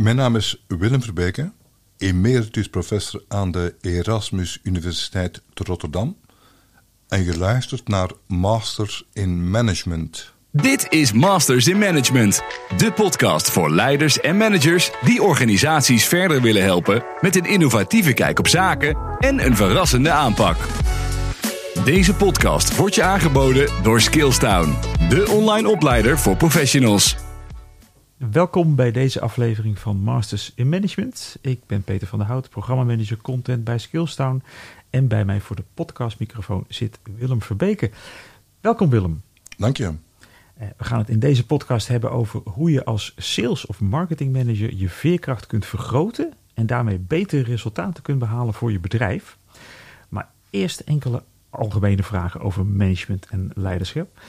Mijn naam is Willem Verbeke, emeritus professor aan de Erasmus Universiteit te Rotterdam. En je luistert naar Masters in Management. Dit is Masters in Management, de podcast voor leiders en managers die organisaties verder willen helpen met een innovatieve kijk op zaken en een verrassende aanpak. Deze podcast wordt je aangeboden door Skillstown, de online opleider voor professionals. Welkom bij deze aflevering van Masters in Management. Ik ben Peter van der Hout, programmamanager content bij Skillstown. En bij mij voor de podcastmicrofoon zit Willem Verbeke. Welkom Willem. Dank je. Eh, we gaan het in deze podcast hebben over hoe je als sales- of marketingmanager je veerkracht kunt vergroten en daarmee betere resultaten kunt behalen voor je bedrijf. Maar eerst enkele algemene vragen over management en leiderschap.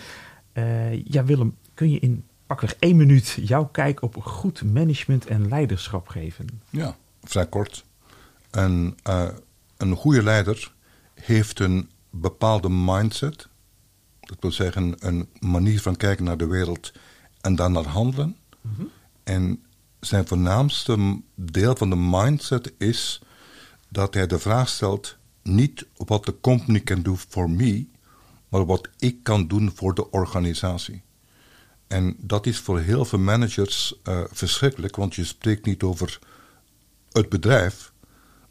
Uh, ja, Willem, kun je in pakweg één minuut jouw kijk op goed management en leiderschap geven? Ja, vrij kort. Een, uh, een goede leider heeft een bepaalde mindset. Dat wil zeggen, een manier van kijken naar de wereld en dan naar handelen. Mm -hmm. En zijn voornaamste deel van de mindset is dat hij de vraag stelt: niet wat de company can do for me, maar wat ik kan doen voor de organisatie. En dat is voor heel veel managers uh, verschrikkelijk, want je spreekt niet over het bedrijf,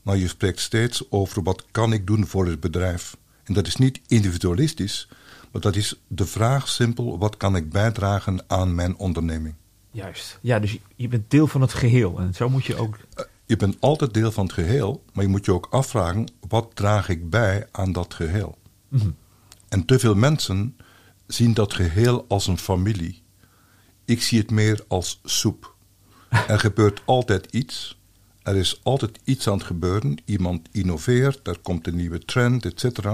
maar je spreekt steeds over wat kan ik doen voor het bedrijf. En dat is niet individualistisch, maar dat is de vraag simpel: wat kan ik bijdragen aan mijn onderneming? Juist. Ja, dus je bent deel van het geheel en zo moet je ook. Uh, je bent altijd deel van het geheel, maar je moet je ook afvragen: wat draag ik bij aan dat geheel? Mm -hmm. En te veel mensen zien dat geheel als een familie. Ik zie het meer als soep. Er gebeurt altijd iets. Er is altijd iets aan het gebeuren. Iemand innoveert, er komt een nieuwe trend, etc.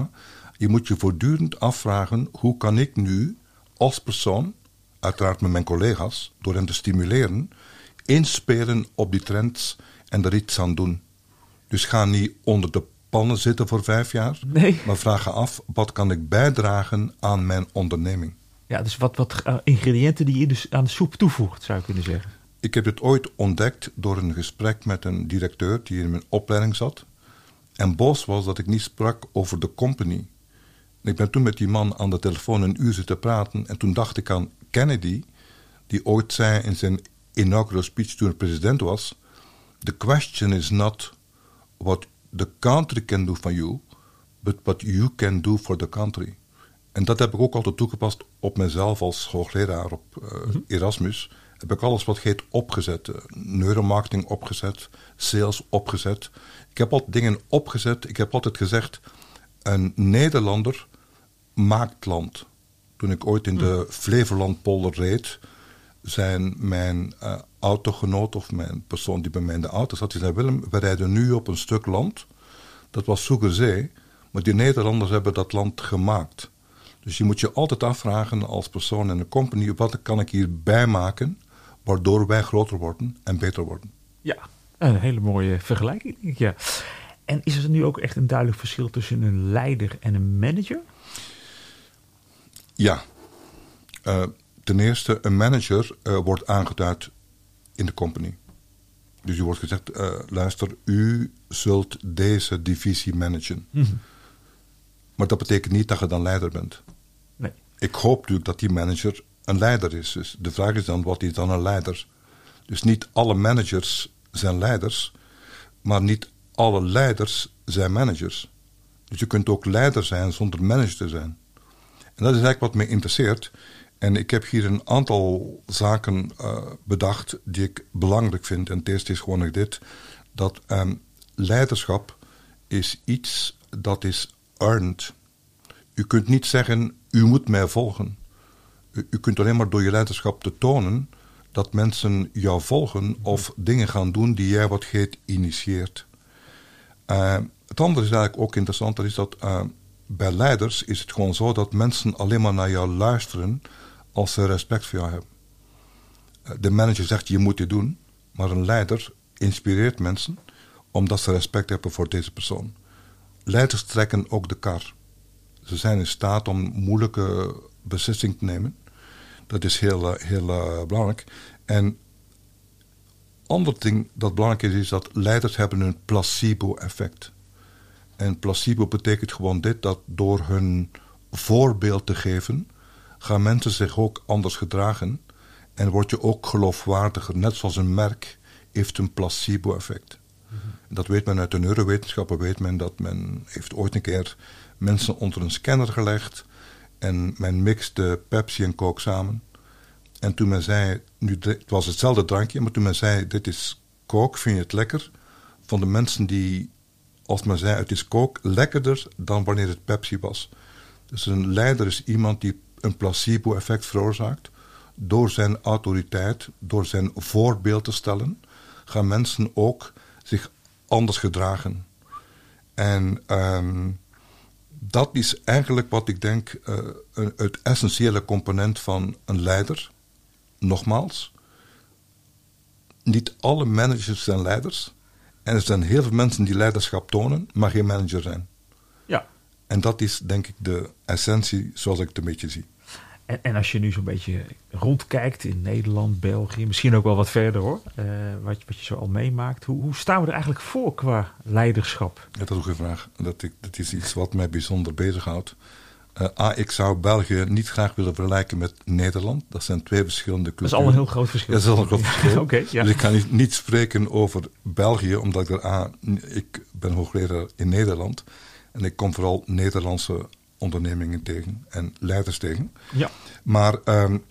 Je moet je voortdurend afvragen: hoe kan ik nu als persoon, uiteraard met mijn collega's, door hen te stimuleren, inspelen op die trends en er iets aan doen? Dus ga niet onder de pannen zitten voor vijf jaar, nee. maar vraag je af: wat kan ik bijdragen aan mijn onderneming? Ja, dus wat, wat uh, ingrediënten die je dus aan de soep toevoegt, zou je kunnen zeggen. Ik heb het ooit ontdekt door een gesprek met een directeur die in mijn opleiding zat. En boos was dat ik niet sprak over de company. Ik ben toen met die man aan de telefoon een uur zitten praten. En toen dacht ik aan Kennedy, die ooit zei in zijn inaugural speech toen hij president was: The question is not what the country can do for you, but what you can do for the country. En dat heb ik ook altijd toegepast op mezelf als hoogleraar op uh, mm-hmm. Erasmus. Heb ik alles wat heet opgezet. Uh, neuromarketing opgezet, sales opgezet. Ik heb altijd dingen opgezet. Ik heb altijd gezegd, een Nederlander maakt land. Toen ik ooit in de Flevolandpolder reed, zijn mijn uh, autogenoot of mijn persoon die bij mij in de auto zat, die zei, Willem, we rijden nu op een stuk land. Dat was vroeger zee, maar die Nederlanders hebben dat land gemaakt. Dus je moet je altijd afvragen als persoon en een company, wat kan ik hierbij maken, waardoor wij groter worden en beter worden. Ja, een hele mooie vergelijking, denk ik, ja. En is er nu ook echt een duidelijk verschil tussen een leider en een manager? Ja. Uh, ten eerste, een manager uh, wordt aangeduid in de company. Dus u wordt gezegd, uh, luister, u zult deze divisie managen. Mm-hmm. Maar dat betekent niet dat je dan leider bent. Ik hoop natuurlijk dat die manager een leider is. Dus de vraag is dan, wat is dan een leider? Dus niet alle managers zijn leiders, maar niet alle leiders zijn managers. Dus je kunt ook leider zijn zonder manager te zijn. En dat is eigenlijk wat me interesseert. En ik heb hier een aantal zaken uh, bedacht die ik belangrijk vind. En het eerste is gewoon dit: dat um, leiderschap is iets dat is earned. U kunt niet zeggen, u moet mij volgen. U, kunt alleen maar door je leiderschap te tonen dat mensen jou volgen of dingen gaan doen die jij wat heet initieert. Uh, het andere is eigenlijk ook interessant, dat is dat uh, bij leiders is het gewoon zo dat mensen alleen maar naar jou luisteren als ze respect voor jou hebben. Uh, de manager zegt je moet dit doen, maar een leider inspireert mensen omdat ze respect hebben voor deze persoon. Leiders trekken ook de kar. Ze zijn in staat om moeilijke beslissingen te nemen. Dat is heel, heel uh, belangrijk. En ander ding dat belangrijk is, is dat leiders hebben een placebo-effect. En placebo betekent gewoon dit, dat door hun voorbeeld te geven, gaan mensen zich ook anders gedragen en word je ook geloofwaardiger. Net zoals een merk heeft een placebo-effect. Dat weet men uit de neurowetenschappen, weet men dat men heeft ooit een keer mensen onder een scanner gelegd en men mixte Pepsi en Coke samen. En toen men zei, nu, het was hetzelfde drankje, maar toen men zei, dit is Coke, vind je het lekker? Van de mensen die, als men zei, het is Coke, lekkerder dan wanneer het Pepsi was. Dus een leider is iemand die een placebo-effect veroorzaakt. Door zijn autoriteit, door zijn voorbeeld te stellen, gaan mensen ook zich anders gedragen. En ehm, dat is eigenlijk wat ik denk uh, het essentiële component van een leider. Nogmaals, niet alle managers zijn leiders. En er zijn heel veel mensen die leiderschap tonen, maar geen manager zijn. Ja. En dat is denk ik de essentie zoals ik het een beetje zie. En, en als je nu zo'n beetje rondkijkt in Nederland, België, misschien ook wel wat verder hoor, uh, wat, wat je zo al meemaakt, hoe, hoe, staan we er eigenlijk voor qua leiderschap? Ja, dat is ook een vraag. Dat, ik, dat is iets wat mij bijzonder bezighoudt. Uh, A, ik zou België niet graag willen vergelijken met Nederland. Dat zijn twee verschillende culturen. Dat is al een heel groot verschil. Ja, dat is al een groot verschil. okay, ja. Dus ik kan niet, niet, spreken over België, omdat ik er A, ik ben hoogleraar in Nederland. En ik kom vooral Nederlandse ondernemingen tegen en leiders tegen. Ja. Maar um,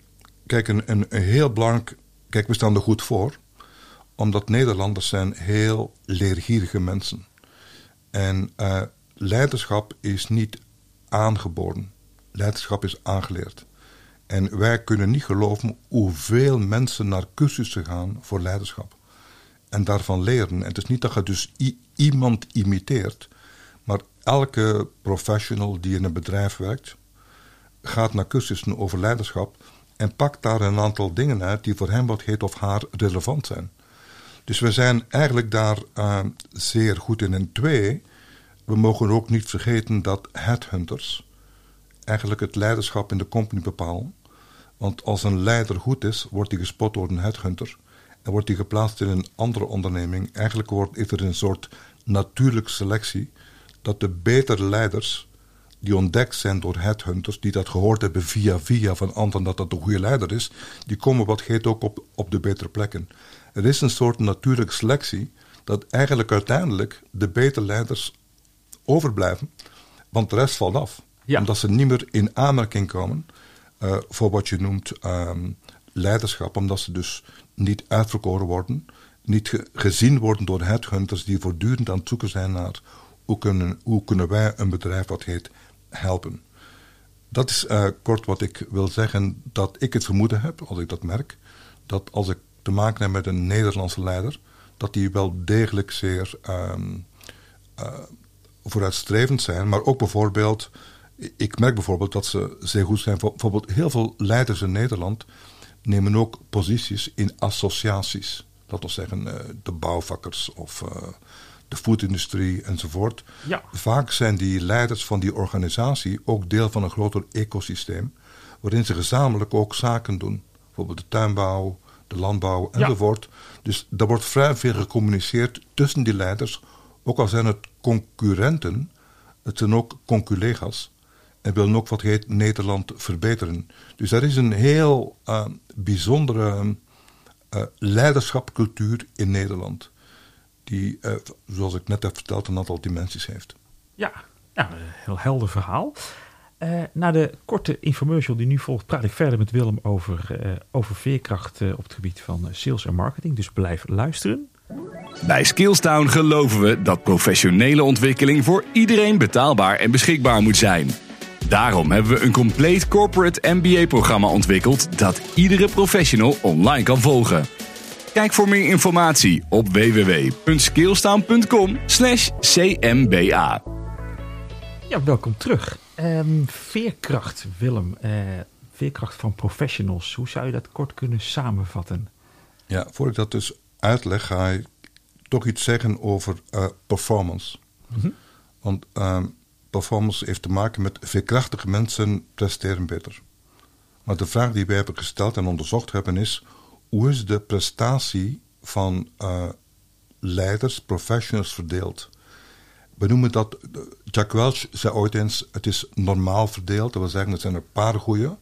kijk, een, een, een, heel belangrijk. Kijk, we staan er goed voor, omdat Nederlanders zijn heel leergierige mensen. En uh, leiderschap is niet aangeboren. Leiderschap is aangeleerd. En wij kunnen niet geloven hoeveel mensen naar cursussen gaan voor leiderschap. En daarvan leren. En het is niet dat je dus iemand imiteert, elke professional die in een bedrijf werkt, gaat naar cursussen over leiderschap en pakt daar een aantal dingen uit die voor hem wat heet of haar relevant zijn. Dus we zijn eigenlijk daar uh, zeer goed in. En twee, we mogen ook niet vergeten dat headhunters eigenlijk het leiderschap in de company bepalen. Want als een leider goed is, wordt hij gespot door een headhunter. En wordt hij geplaatst in een andere onderneming. Eigenlijk wordt, is er een soort natuurlijke selectie dat de betere leiders die ontdekt zijn door headhunters, die dat gehoord hebben via via van anderen dat dat een goede leider is, die komen wat heet ook op, op de betere plekken. Er is een soort natuurlijke selectie dat eigenlijk uiteindelijk de betere leiders overblijven, want de rest valt af. Ja. Omdat ze niet meer in aanmerking komen uh, voor wat je noemt um, leiderschap, omdat ze dus niet uitverkoren worden, niet ge gezien worden door headhunters die voortdurend aan het zoeken zijn naar hoe kunnen, hoe kunnen wij een bedrijf wat heet helpen. Dat is uh, kort wat ik wil zeggen, dat ik het vermoeden heb, als ik dat merk, dat als ik te maken heb met een Nederlandse leider, dat die wel degelijk zeer um, uh, vooruitstrevend zijn, maar ook bijvoorbeeld, ik merk bijvoorbeeld dat ze zeer goed zijn. Bijvoorbeeld heel veel leiders in Nederland nemen ook posities in associaties. Dat wil zeggen uh, de bouwvakkers of de foodindustrie enzovoort. Ja. Vaak zijn die leiders van die organisatie ook deel van een groter ecosysteem, waarin ze gezamenlijk ook zaken doen. Bijvoorbeeld de tuinbouw, de landbouw enzovoort. Ja. Dus er wordt vrij veel gecommuniceerd tussen die leiders, ook al zijn het concurrenten, het zijn ook conculega's en willen ook wat heet Nederland verbeteren. Dus er is een heel uh, bijzondere uh, leiderschapcultuur in Nederland die, uh, zoals ik net heb verteld, een aantal dimensies heeft. Ja, ja een heel helder verhaal. Uh, na de korte infomercial die nu volgt, praat ik verder met Willem over, uh, over veerkracht op het gebied van sales en marketing. Dus blijf luisteren. Bij Skillstown geloven we dat professionele ontwikkeling voor iedereen betaalbaar en beschikbaar moet zijn. Daarom hebben we een compleet corporate MBA-programma ontwikkeld dat iedere professional online kan volgen. Kijk voor meer informatie op www.skillstaan.com cmba. Ja, welkom terug. Um, veerkracht, Willem. Uh, veerkracht van professionals. Hoe zou je dat kort kunnen samenvatten? Ja, voor ik dat dus uitleg, ga ik toch iets zeggen over uh, performance. Mm -hmm. Want uh, performance heeft te maken met veerkrachtige mensen presteren beter. Maar de vraag die wij hebben gesteld en onderzocht hebben is: hoe is de prestatie van uh, leiders, professionals verdeeld. We noemen dat, Jack Welch zei ooit eens, het is normaal verdeeld. Dat wil zeggen, er zijn een paar goede.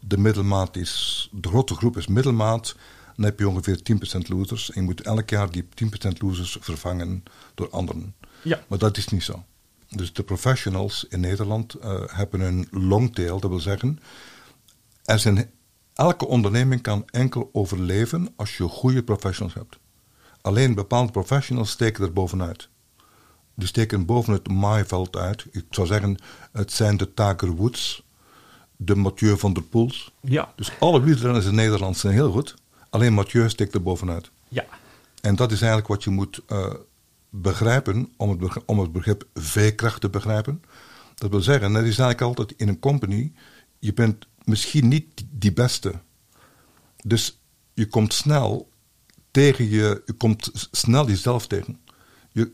De middelmaat is, de grote groep is middelmaat. Dan heb je ongeveer 10% losers. En je moet elk jaar die 10% losers vervangen door anderen. Ja. Maar dat is niet zo. Dus de professionals in Nederland uh, hebben een longtail. Dat wil zeggen, er zijn, elke onderneming kan enkel overleven als je goede professionals hebt. Alleen bepaalde professionals steken er bovenuit. Die steken boven het maaiveld uit. Ik zou zeggen, het zijn de Tiger Woods, de Mathieu van der Poels. Ja. Dus alle wielrenners in Nederland zijn heel goed. Alleen Mathieu steekt er bovenuit. Ja. En dat is eigenlijk wat je moet uh, begrijpen om het, begrip, om het begrip veerkracht te begrijpen. Dat wil zeggen, er is eigenlijk altijd in een company, je bent misschien niet die beste. Dus je komt snel tegen je, je komt snel jezelf tegen. Je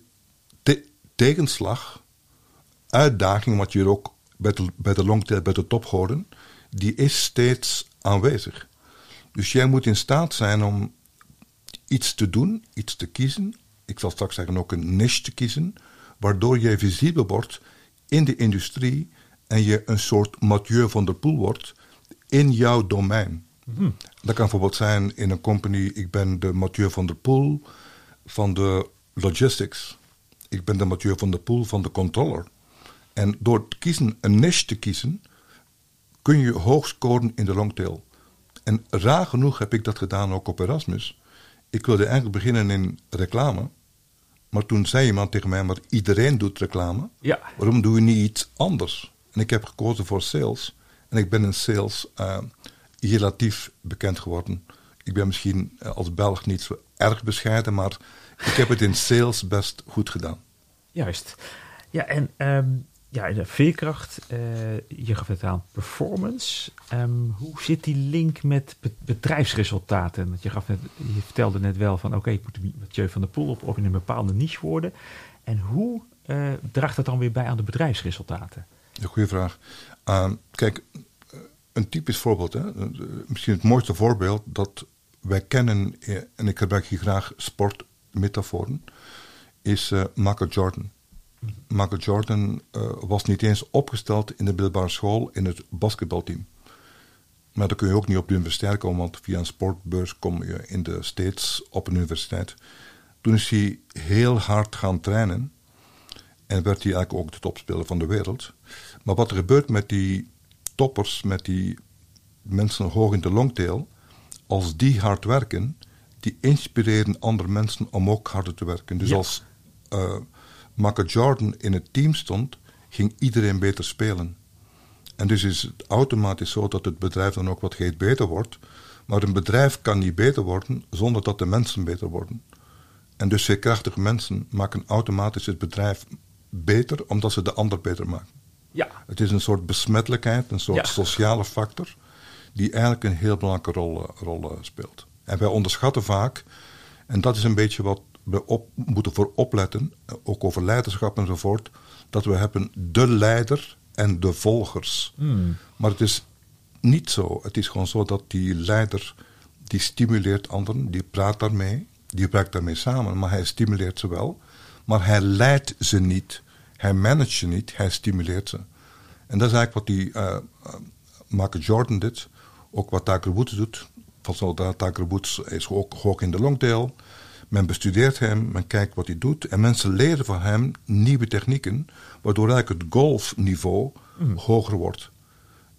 te, tegenslag, uitdaging, wat je ook bij de, bij de longtail, bij de top horen, die is steeds aanwezig. Dus jij moet in staat zijn om iets te doen, iets te kiezen. Ik zal straks zeggen ook een niche te kiezen, waardoor jij visibel wordt in de industrie en je een soort Mathieu van der Poel wordt in jouw domein. Hmm. Dat kan bijvoorbeeld zijn in een company, ik ben de Mathieu van der Poel van de logistics. Ik ben de Mathieu van der Poel van de controller. En door te kiezen, een niche te kiezen, kun je hoog scoren in de longtail. En raar genoeg heb ik dat gedaan ook op Erasmus. Ik wilde eigenlijk beginnen in reclame. Maar toen zei iemand tegen mij, maar iedereen doet reclame. Ja. Waarom doe je niet iets anders? En ik heb gekozen voor sales. En ik ben in sales uh, relatief bekend geworden. Ik ben misschien als Belg niet zo erg bescheiden, maar ik heb het in sales best goed gedaan. Juist. Ja, en um, ja, de veerkracht, uh, je gaf het aan performance. Um, hoe zit die link met be bedrijfsresultaten? Je, gaf net, je vertelde net wel van oké, okay, ik moet Mathieu van der Poel op, op in een bepaalde niche worden. En hoe draagt dat dan weer bij aan de bedrijfsresultaten? Een goede vraag. Uh, kijk, een typisch voorbeeld, hè? misschien het mooiste voorbeeld dat wij kennen, en ik gebruik hier graag sportmetaforen, is Michael Jordan. Michael Jordan was niet eens opgesteld in de middelbare school in het basketbalteam. Maar dan kun je ook niet op de universiteit komen, want via een sportbeurs kom je in de States op een universiteit. Toen is hij heel hard gaan trainen en werd hij eigenlijk ook de topspeler van de wereld. Maar wat er gebeurt met die toppers, met die mensen hoog in de longtail, als die hard werken, die inspireren andere mensen om ook harder te werken. Dus Ja. als uh, Michael Jordan in het team stond, ging iedereen beter spelen. En dus is het automatisch zo dat het bedrijf dan ook wat heet beter wordt. Maar een bedrijf kan niet beter worden zonder dat de mensen beter worden. En dus veerkrachtige mensen maken automatisch het bedrijf beter omdat ze de ander beter maken. Ja, Het is een soort besmettelijkheid, een soort Ja. sociale factor, die eigenlijk een heel belangrijke rol, eh, rol eh, speelt. En wij onderschatten vaak, en dat is een beetje wat we op, moeten voor opletten, eh, ook over leiderschap enzovoort, dat we hebben de leider en de volgers. Hmm. Maar het is niet zo. Het is gewoon zo dat die leider, die stimuleert anderen, die praat daarmee, die werkt daarmee samen, maar hij stimuleert ze wel. Maar hij leidt ze niet, hij managt ze niet, hij stimuleert ze. En dat is eigenlijk wat die uh, uh, Michael Jordan dit, ook wat Tiger Woods doet. Van zo dat Tiger Woods is ook hoog in de longtail. Men bestudeert hem, men kijkt wat hij doet. En mensen leren van hem nieuwe technieken, waardoor eigenlijk het golfniveau hoger wordt.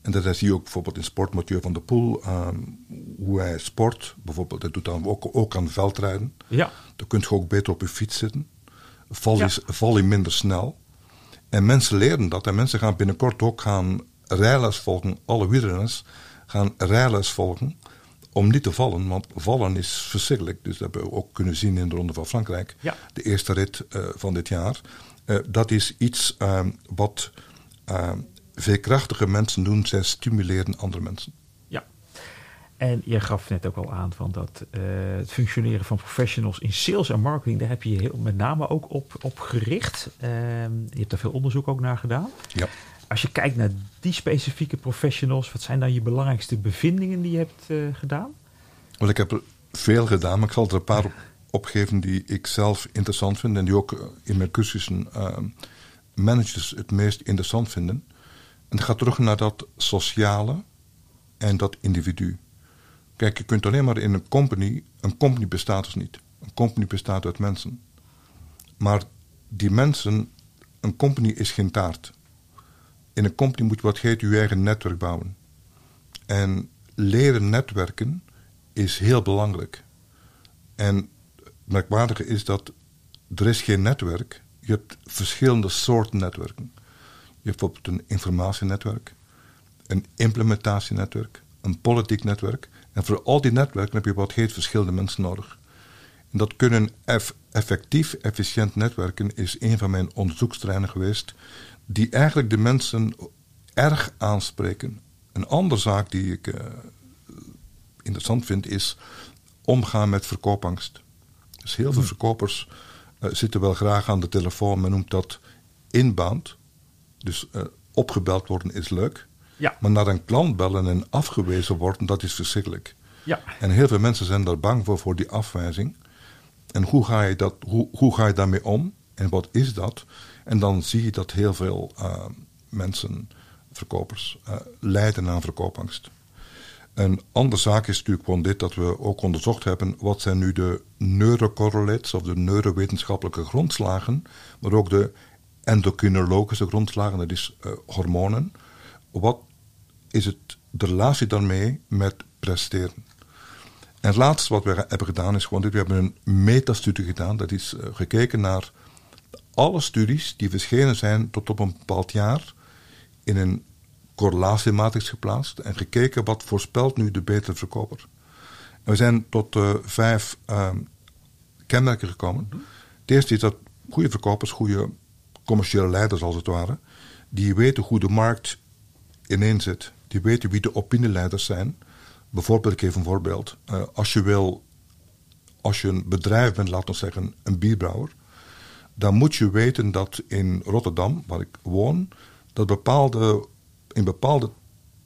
En dat zie je ook bijvoorbeeld in sport Mathieu van der Poel, um, hoe hij sport. Bijvoorbeeld, hij doet dan ook, ook aan veldrijden. ja, Dan kun je ook beter op je fiets zitten. Val je, Ja. val je minder snel. En mensen leren dat. En mensen gaan binnenkort ook gaan rijles volgen. Alle wielrenners gaan rijles volgen. Om niet te vallen. Want vallen is verschrikkelijk. Dus dat hebben we ook kunnen zien in de Ronde van Frankrijk. Ja. De eerste rit uh, van dit jaar. Uh, dat is iets uh, wat veerkrachtige mensen doen. Zij stimuleren andere mensen. En je gaf net ook al aan van dat eh, het functioneren van professionals in sales en marketing, daar heb je je heel, met name ook op, op gericht. Ehm, je hebt daar veel onderzoek ook naar gedaan. Ja. Als je kijkt naar die specifieke professionals, wat zijn dan je belangrijkste bevindingen die je hebt eh, gedaan? Wel, ik heb veel gedaan, maar ik zal er een paar opgeven die ik zelf interessant vind en die ook eh, in mijn cursussen uh, managers het meest interessant vinden. En het gaat terug naar dat sociale en dat individu. Kijk, je kunt alleen maar in een company. Een company bestaat dus niet. Een company bestaat uit mensen. Maar die mensen. Een company is geen taart. In een company moet je wat heet je eigen netwerk bouwen. En leren netwerken is heel belangrijk. En het merkwaardige is dat er is geen netwerk. Je hebt verschillende soorten netwerken. Je hebt bijvoorbeeld een informatienetwerk, een implementatienetwerk, een politiek netwerk. En voor al die netwerken heb je wat heet verschillende mensen nodig. En dat kunnen effectief, efficiënt netwerken is een van mijn onderzoeksterreinen geweest, die eigenlijk de mensen erg aanspreken. Een andere zaak die ik uh, interessant vind is omgaan met verkoopangst. Dus heel veel hmm. verkopers uh, zitten wel graag aan de telefoon, men noemt dat inbound. Dus uh, opgebeld worden is leuk. Ja. Maar naar een klant bellen en afgewezen worden, dat is verschrikkelijk. Ja. En heel veel mensen zijn daar bang voor, voor die afwijzing. En hoe ga je, dat, hoe, hoe ga je daarmee om? En wat is dat? En dan zie je dat heel veel uh, mensen, verkopers, uh, lijden aan verkoopangst. Een andere zaak is natuurlijk gewoon dit dat we ook onderzocht hebben. Wat zijn nu de neurocorrelates of de neurowetenschappelijke grondslagen, maar ook de endocrinologische grondslagen, dat is uh, hormonen. Wat is het, de relatie daarmee met presteren? En het laatste wat we hebben gedaan is gewoon dit. We hebben een metastudie gedaan. Dat is uh, gekeken naar alle studies die verschenen zijn tot op een bepaald jaar in een correlatiematrix geplaatst en gekeken wat voorspelt nu de betere verkoper. We zijn tot uh, vijf uh, kenmerken gekomen. Het eerste is dat goede verkopers, goede commerciële leiders als het ware, die weten hoe de markt ineen zit. Die weten wie de opinieleiders zijn. Bijvoorbeeld, ik geef een voorbeeld. Uh, als je wil, als je een bedrijf bent, laten we zeggen een bierbrouwer, dan moet je weten dat in Rotterdam, waar ik woon, dat bepaalde, in bepaalde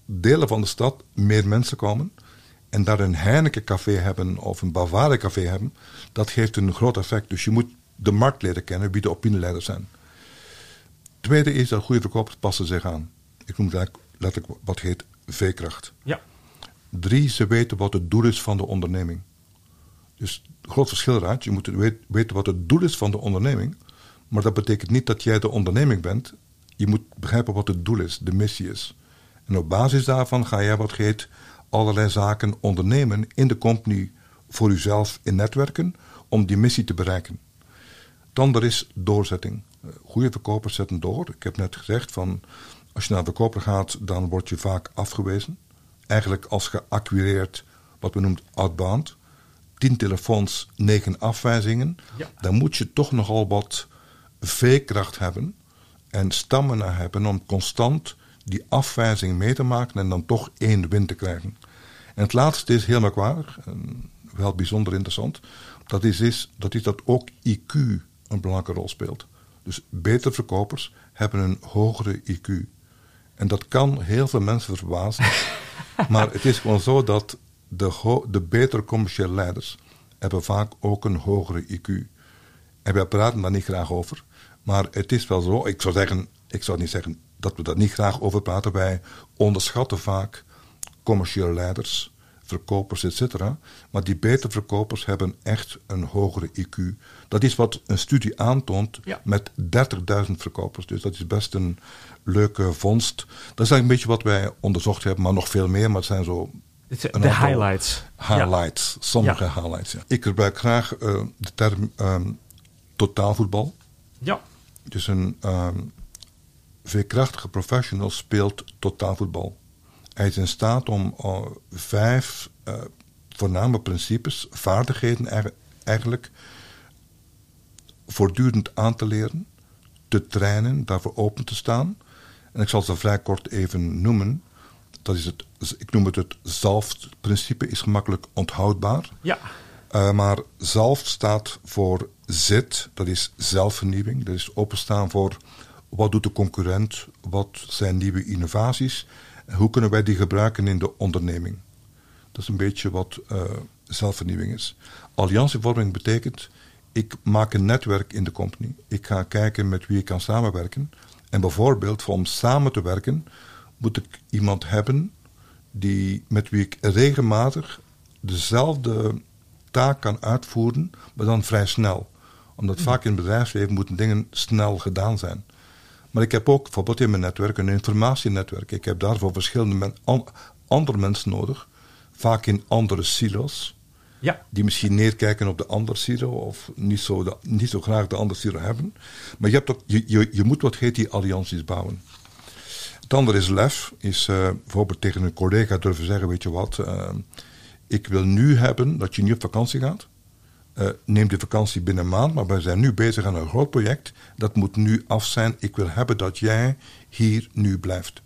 delen van de stad meer mensen komen en daar een Heineken café hebben of een Bavaria café hebben, dat geeft een groot effect. Dus je moet de markt leren kennen, wie de opinieleiders zijn. Tweede is dat goede verkopers passen zich aan. Ik noem het letterlijk wat heet veekracht. Ja. Drie, ze weten wat het doel is van de onderneming. Dus groot verschil eruit. Je moet weten wat het doel is van de onderneming. Maar dat betekent niet dat jij de onderneming bent. Je moet begrijpen wat het doel is, de missie is. En op basis daarvan ga jij wat heet allerlei zaken ondernemen in de company voor jezelf in netwerken om die missie te bereiken. Dan er is doorzetting. Goede verkopers zetten door. Ik heb net gezegd van als je naar de verkoper gaat, dan word je vaak afgewezen. Eigenlijk als geacquireerd, wat we noemen outbound. Tien telefoons, negen afwijzingen. Dan moet je toch nogal wat veekracht hebben en stamina hebben om constant die afwijzing mee te maken en dan toch één win te krijgen. En het laatste is heel merkwaardig, en wel bijzonder interessant. Dat is, is, dat is dat ook IQ een belangrijke rol speelt. Dus betere verkopers hebben een hogere IQ. En dat kan heel veel mensen verbazen. maar het is gewoon zo dat de, de betere commerciële leiders hebben vaak ook een hogere IQ. En wij praten daar niet graag over. Maar het is wel zo, ik zou, zeggen, ik zou niet zeggen dat we daar niet graag over praten. Wij onderschatten vaak commerciële leiders, verkopers, etc. Maar die betere verkopers hebben echt een hogere IQ. Dat is wat een studie aantoont met 30.000 verkopers. Dus dat is best een leuke vondst. Dat is eigenlijk een beetje wat wij onderzocht hebben, maar nog veel meer. Maar het zijn zo. De highlights. Highlights, sommige highlights. Ik gebruik graag uh, de term um, totaalvoetbal. Ja. Dus een um, veerkrachtige professional speelt totaalvoetbal. Hij is in staat om uh, vijf uh, voorname principes, vaardigheden eigenlijk voortdurend aan te leren, te trainen, daarvoor open te staan. En ik zal ze vrij kort even noemen. Dat is het, ik noem het het ZALF-principe, is gemakkelijk onthoudbaar. Ja. Uh, maar ZALF staat voor ZIT, dat is zelfvernieuwing. Dat is openstaan voor wat doet de concurrent, wat zijn nieuwe innovaties, hoe kunnen wij die gebruiken in de onderneming. Dat is een beetje wat uh, zelfvernieuwing is. Alliantievorming betekent, ik maak een netwerk in de company. Ik ga kijken met wie ik kan samenwerken. En bijvoorbeeld, om samen te werken, moet ik iemand hebben die, met wie ik regelmatig dezelfde taak kan uitvoeren, maar dan vrij snel. Omdat mm. vaak in het bedrijfsleven moeten dingen snel gedaan zijn. Maar ik heb ook bijvoorbeeld in mijn netwerk een informatienetwerk. Ik heb daarvoor verschillende andere mensen nodig, vaak in andere silo's. Ja. Die misschien neerkijken op de andere silo of niet zo, niet zo graag de andere silo hebben. Maar je, hebt ook, je, je, je moet wat heet die allianties bouwen. Het andere is lef, is uh, bijvoorbeeld tegen een collega durven zeggen, weet je wat, uh, ik wil nu hebben dat je niet op vakantie gaat. Uh, neem de vakantie binnen een maand, maar we zijn nu bezig aan een groot project. Dat moet nu af zijn. Ik wil hebben dat jij hier nu blijft.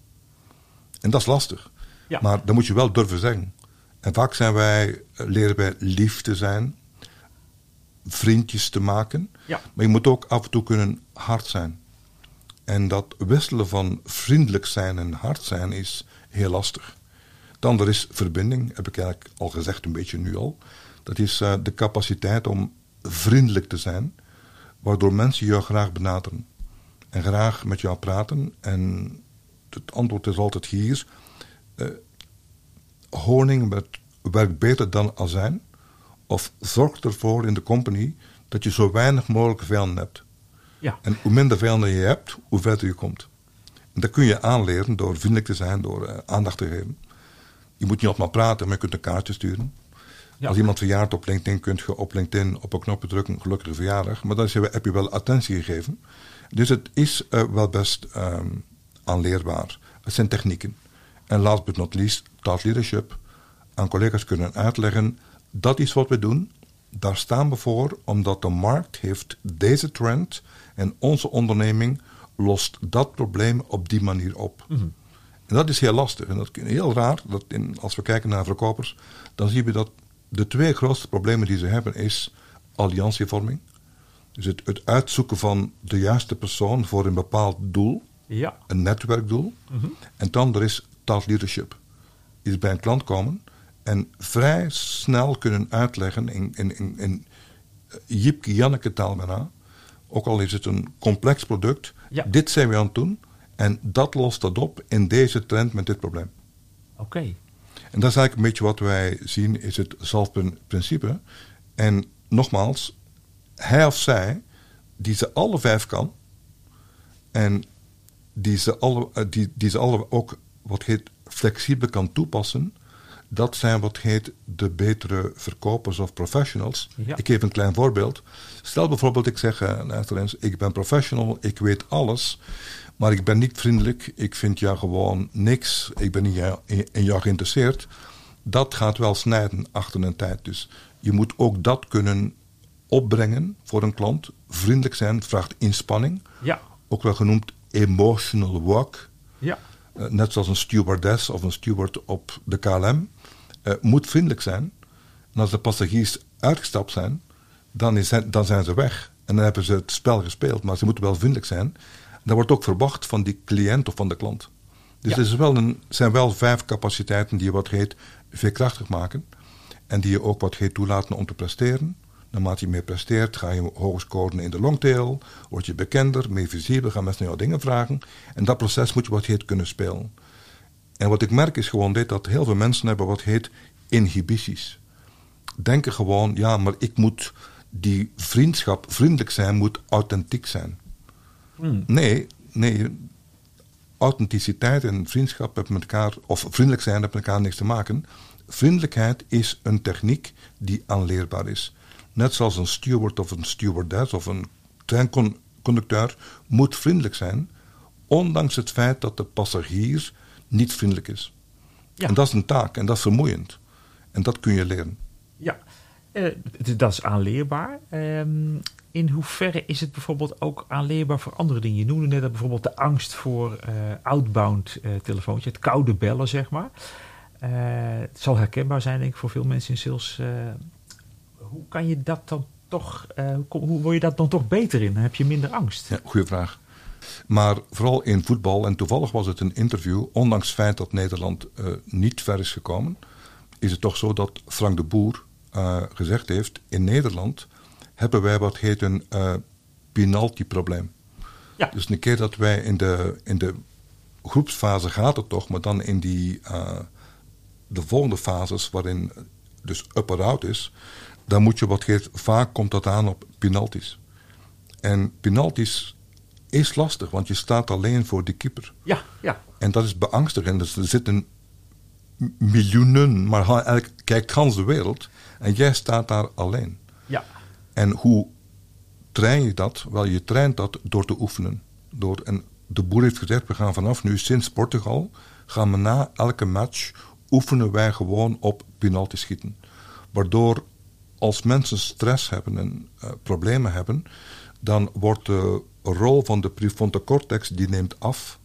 En dat is lastig. Ja. Maar dat moet je wel durven zeggen. En vaak zijn wij, eh, leren wij lief te zijn, vriendjes te maken. Ja. Maar je moet ook af en toe kunnen hard zijn. En dat wisselen van vriendelijk zijn en hard zijn is heel lastig. Dan er is verbinding, heb ik eigenlijk al gezegd, een beetje nu al. Dat is uh, de capaciteit om vriendelijk te zijn, waardoor mensen jou graag benaderen. En graag met jou praten. En het antwoord is altijd hier. Uh, honing werkt beter dan azijn. Of zorgt ervoor in de company dat je zo weinig mogelijk vijanden hebt. Ja. En hoe minder vijanden je hebt, hoe verder je komt. En dat kun je aanleren door vriendelijk te zijn, door uh, aandacht te geven. Je moet niet altijd maar praten, maar je kunt een kaartje sturen. Als iemand verjaart op LinkedIn, kunt je op LinkedIn op een knopje drukken, gelukkige verjaardag. Maar dan heb je wel attentie gegeven. Dus het is uh, wel best um, aanleerbaar. Het zijn technieken. En last but not least, thought leadership. Aan collega's kunnen uitleggen, dat is wat we doen. Daar staan we voor, omdat de markt heeft deze trend en onze onderneming lost dat probleem op die manier op. Mm en dat is heel lastig. En dat is heel raar. Dat in, als we kijken naar verkopers, dan zien we dat de twee grootste problemen die ze hebben is alliantievorming. Dus het, het uitzoeken van de juiste persoon voor een bepaald doel. Ja. Een netwerkdoel. Mhm. En dan er is thought leadership. Is bij een klant komen en vrij snel kunnen uitleggen in, in, in, in Jipke Janneke taal bijna. Ook al is het een complex product. Ja. Dit zijn we aan het doen. En dat lost dat op in deze trend met dit probleem. Oké. En dat is eigenlijk een beetje wat wij zien, is het zelfprincipe. En nogmaals, hij of zij, die ze alle vijf kan, en die ze alle, eh, die, die ze alle ook wat heet flexibel kan toepassen, dat zijn wat heet de betere verkopers of professionals. Ik geef een klein voorbeeld. Stel bijvoorbeeld, ik zeg, uh, ik ben professional, ik weet alles. Maar ik ben niet vriendelijk. Ik vind jou gewoon niks. Ik ben niet in jou geïnteresseerd. Dat gaat wel snijden achter een tijd. Dus je moet ook dat kunnen opbrengen voor een klant. Vriendelijk zijn vraagt inspanning. Ja. Ook wel genoemd emotional work. Ja. Uh, net zoals een stewardess of een steward op de KLM. Uh, moet vriendelijk zijn. En als de passagiers uitgestapt zijn, dan, is, dan zijn ze weg. En dan hebben ze het spel gespeeld. Maar ze moeten wel vriendelijk zijn. Dat wordt ook verwacht van die cliënt of van de klant. Dus er is wel een, zijn wel vijf capaciteiten die je wat heet veerkrachtig maken. En die je ook wat heet toelaten om te presteren. Naarmate je meer presteert, ga je hoger scoren in de longtail. Word je bekender, meer visibel, gaan mensen jou dingen vragen. En dat proces moet je wat heet kunnen spelen. En wat ik merk is gewoon dit, dat heel veel mensen hebben wat heet inhibities. Denken gewoon, ja, maar ik moet die vriendschap, vriendelijk zijn, moet authentiek zijn. Hmm. Nee, nee. Authenticiteit en vriendschap hebben met elkaar, of vriendelijk zijn, hebben met elkaar niks te maken. Vriendelijkheid is een techniek die aanleerbaar is. Net zoals een steward of een stewardess of een treinconducteur moet vriendelijk zijn, ondanks het feit dat de passagier niet vriendelijk is. Ja. En dat is een taak en dat is vermoeiend. En dat kun je leren. Ja, uh, dat is aanleerbaar. Um, in hoeverre is het bijvoorbeeld ook aanleerbaar voor andere dingen? Je noemde net dat bijvoorbeeld de angst voor uh, outbound uh, telefoontje, het koude bellen, zeg maar. Het zal herkenbaar zijn, denk ik, voor veel mensen in sales. hoe kan je dat dan toch, hoe, word je dat dan toch beter in? Heb je minder angst. Ja, goede vraag. Maar vooral in voetbal, en toevallig was het een interview, ondanks het feit dat Nederland niet ver is gekomen, is het toch zo dat Frank de Boer uh, gezegd heeft: in Nederland hebben wij wat heet een uh, penalty-probleem. Ja. Dus een keer dat wij in de, in de groepsfase gaat het toch, maar dan in die, uh, de volgende fases waarin dus up-out is, dan moet je wat heet, vaak komt dat aan op penalties. En penalties is lastig, want je staat alleen voor de keeper. Ja, ja. En dat is beangstigend. Dus er zitten miljoenen, maar eigenlijk kijkt gans de wereld. En jij staat daar alleen. Ja. En hoe train je dat? Wel, je traint dat door te oefenen. Door, en de boer heeft gezegd, we gaan vanaf nu sinds Portugal, gaan we na elke match oefenen wij gewoon op penalty schieten. Waardoor als mensen stress hebben en uh, problemen hebben, dan wordt de rol van de prefrontal cortex die neemt af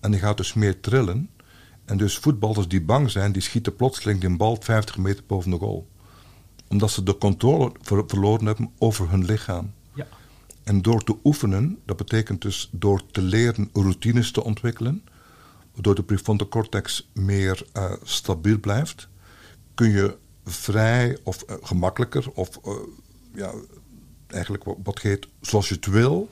en die gaat dus meer trillen. En dus voetballers die bang zijn, die schieten plotseling die bal 50 meter boven de goal. Omdat ze de controle ver verloren hebben over hun lichaam. Ja. En door te oefenen, dat betekent dus door te leren routines te ontwikkelen, waardoor de prefrontal cortex meer uh, stabiel blijft, kun je vrij of uh, gemakkelijker of uh, ja, eigenlijk wat, wat heet zoals je het wil,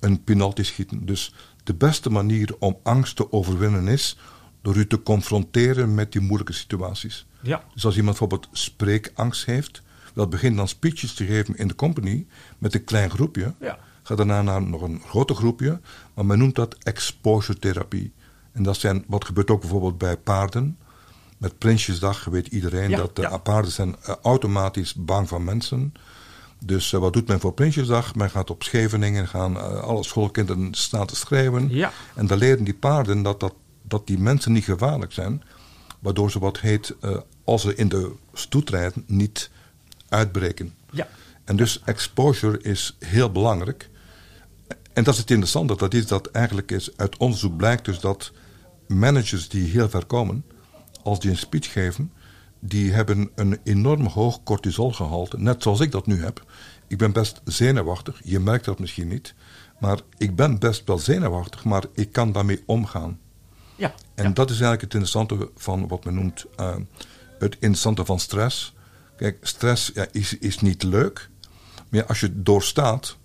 een penalty schieten. Dus de beste manier om angst te overwinnen is door u te confronteren met die moeilijke situaties. Ja. Dus als iemand bijvoorbeeld spreekangst heeft, wel begint dan speeches te geven in de company met een klein groepje. Ja. Gaat daarna naar nog een groter groepje, maar men noemt dat exposure therapie. En dat zijn, wat gebeurt ook bijvoorbeeld bij paarden. Met Prinsjesdag weet iedereen Ja, dat de ja. paarden zijn uh, automatisch bang van mensen. Dus uh, wat doet men voor Prinsjesdag? Men gaat op Scheveningen, gaan uh, alle schoolkinderen staan te schrijven. Ja. En dan leren die paarden dat, dat, dat die mensen niet gevaarlijk zijn. Waardoor ze wat heet, uh, als ze in de stoet rijden, niet uitbreken. Ja. En dus exposure is heel belangrijk. En dat is het interessante, dat is dat eigenlijk is, uit onderzoek blijkt dus dat managers die heel ver komen, als die een speech geven, die hebben een enorm hoog cortisolgehalte, net zoals ik dat nu heb. Ik ben best zenuwachtig, je merkt dat misschien niet, maar ik ben best wel zenuwachtig, maar ik kan daarmee omgaan. Ja. En ja. dat is eigenlijk het interessante van wat men noemt uh, het interessante van stress. Kijk, stress ja, is, is niet leuk, maar als je het doorstaat,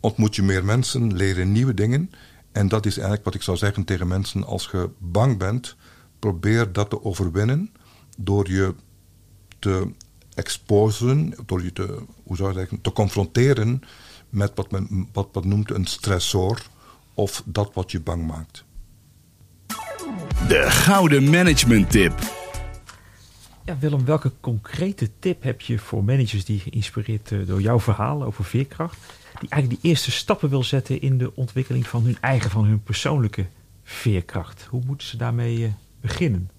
ontmoet je meer mensen, leren nieuwe dingen. En dat is eigenlijk wat ik zou zeggen tegen mensen: als je bang bent, probeer dat te overwinnen door je te exposen, door je te, hoe zou je zeggen, te confronteren met wat men, wat men noemt een stressor of dat wat je bang maakt. De gouden management tip. Ja, Willem, welke concrete tip heb je voor managers die geïnspireerd uh, door jouw verhaal over veerkracht, die eigenlijk die eerste stappen wil zetten in de ontwikkeling van hun eigen, van hun persoonlijke veerkracht? Hoe moeten ze daarmee uh, beginnen?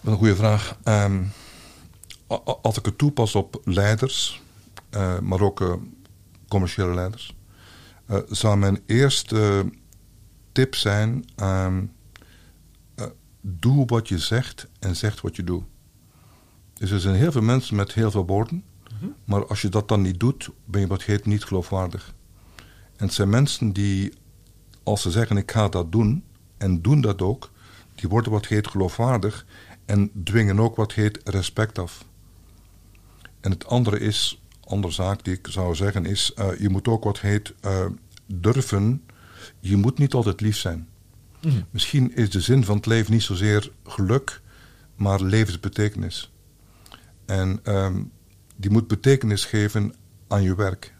Wat een goede vraag. Um, als ik het toepas op leiders, uh, maar ook uh, commerciële leiders, uh, zou mijn eerste tip zijn: um, doe wat je zegt en zegt wat je doet. Dus er zijn heel veel mensen met heel veel woorden, mm -hmm. maar als je dat dan niet doet, ben je wat heet niet geloofwaardig. En het zijn mensen die, als ze zeggen: ik ga dat doen, en doen dat ook, die worden wat heet geloofwaardig en dwingen ook wat heet respect af. En het andere is, andere zaak die ik zou zeggen is, uh, je moet ook wat heet uh, durven. Je moet niet altijd lief zijn. Mm. Misschien is de zin van het leven niet zozeer geluk, maar levensbetekenis. En um, die moet betekenis geven aan je werk.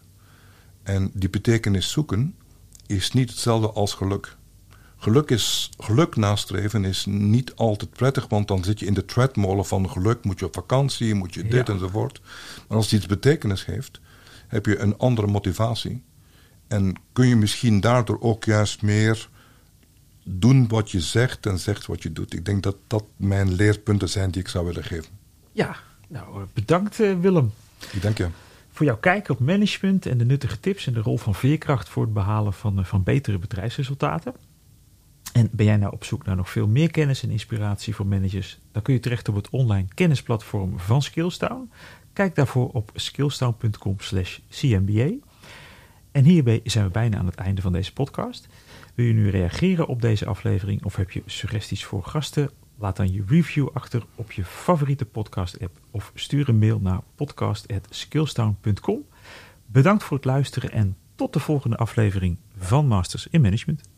En die betekenis zoeken is niet hetzelfde als geluk. Geluk, is, geluk nastreven is niet altijd prettig, want dan zit je in de treadmolen van geluk. Moet je op vakantie, moet je dit ja. enzovoort. Maar als het iets betekenis heeft, heb je een andere motivatie. En kun je misschien daardoor ook juist meer doen wat je zegt en zegt wat je doet. Ik denk dat dat mijn leerpunten zijn die ik zou willen geven. Ja, nou bedankt uh, Willem. Ik dank je. Voor jouw kijk op management en de nuttige tips en de rol van veerkracht voor het behalen van, uh, van betere bedrijfsresultaten. En ben jij nou op zoek naar nog veel meer kennis en inspiratie voor managers? Dan kun je terecht op het online kennisplatform van Skillstown. Kijk daarvoor op skillstown.com slash cmba. En hierbij zijn we bijna aan het einde van deze podcast. Wil je nu reageren op deze aflevering of heb je suggesties voor gasten? Laat dan je review achter op je favoriete podcast-app of stuur een mail naar podcast.skillstown.com. Bedankt voor het luisteren en tot de volgende aflevering van Masters in Management.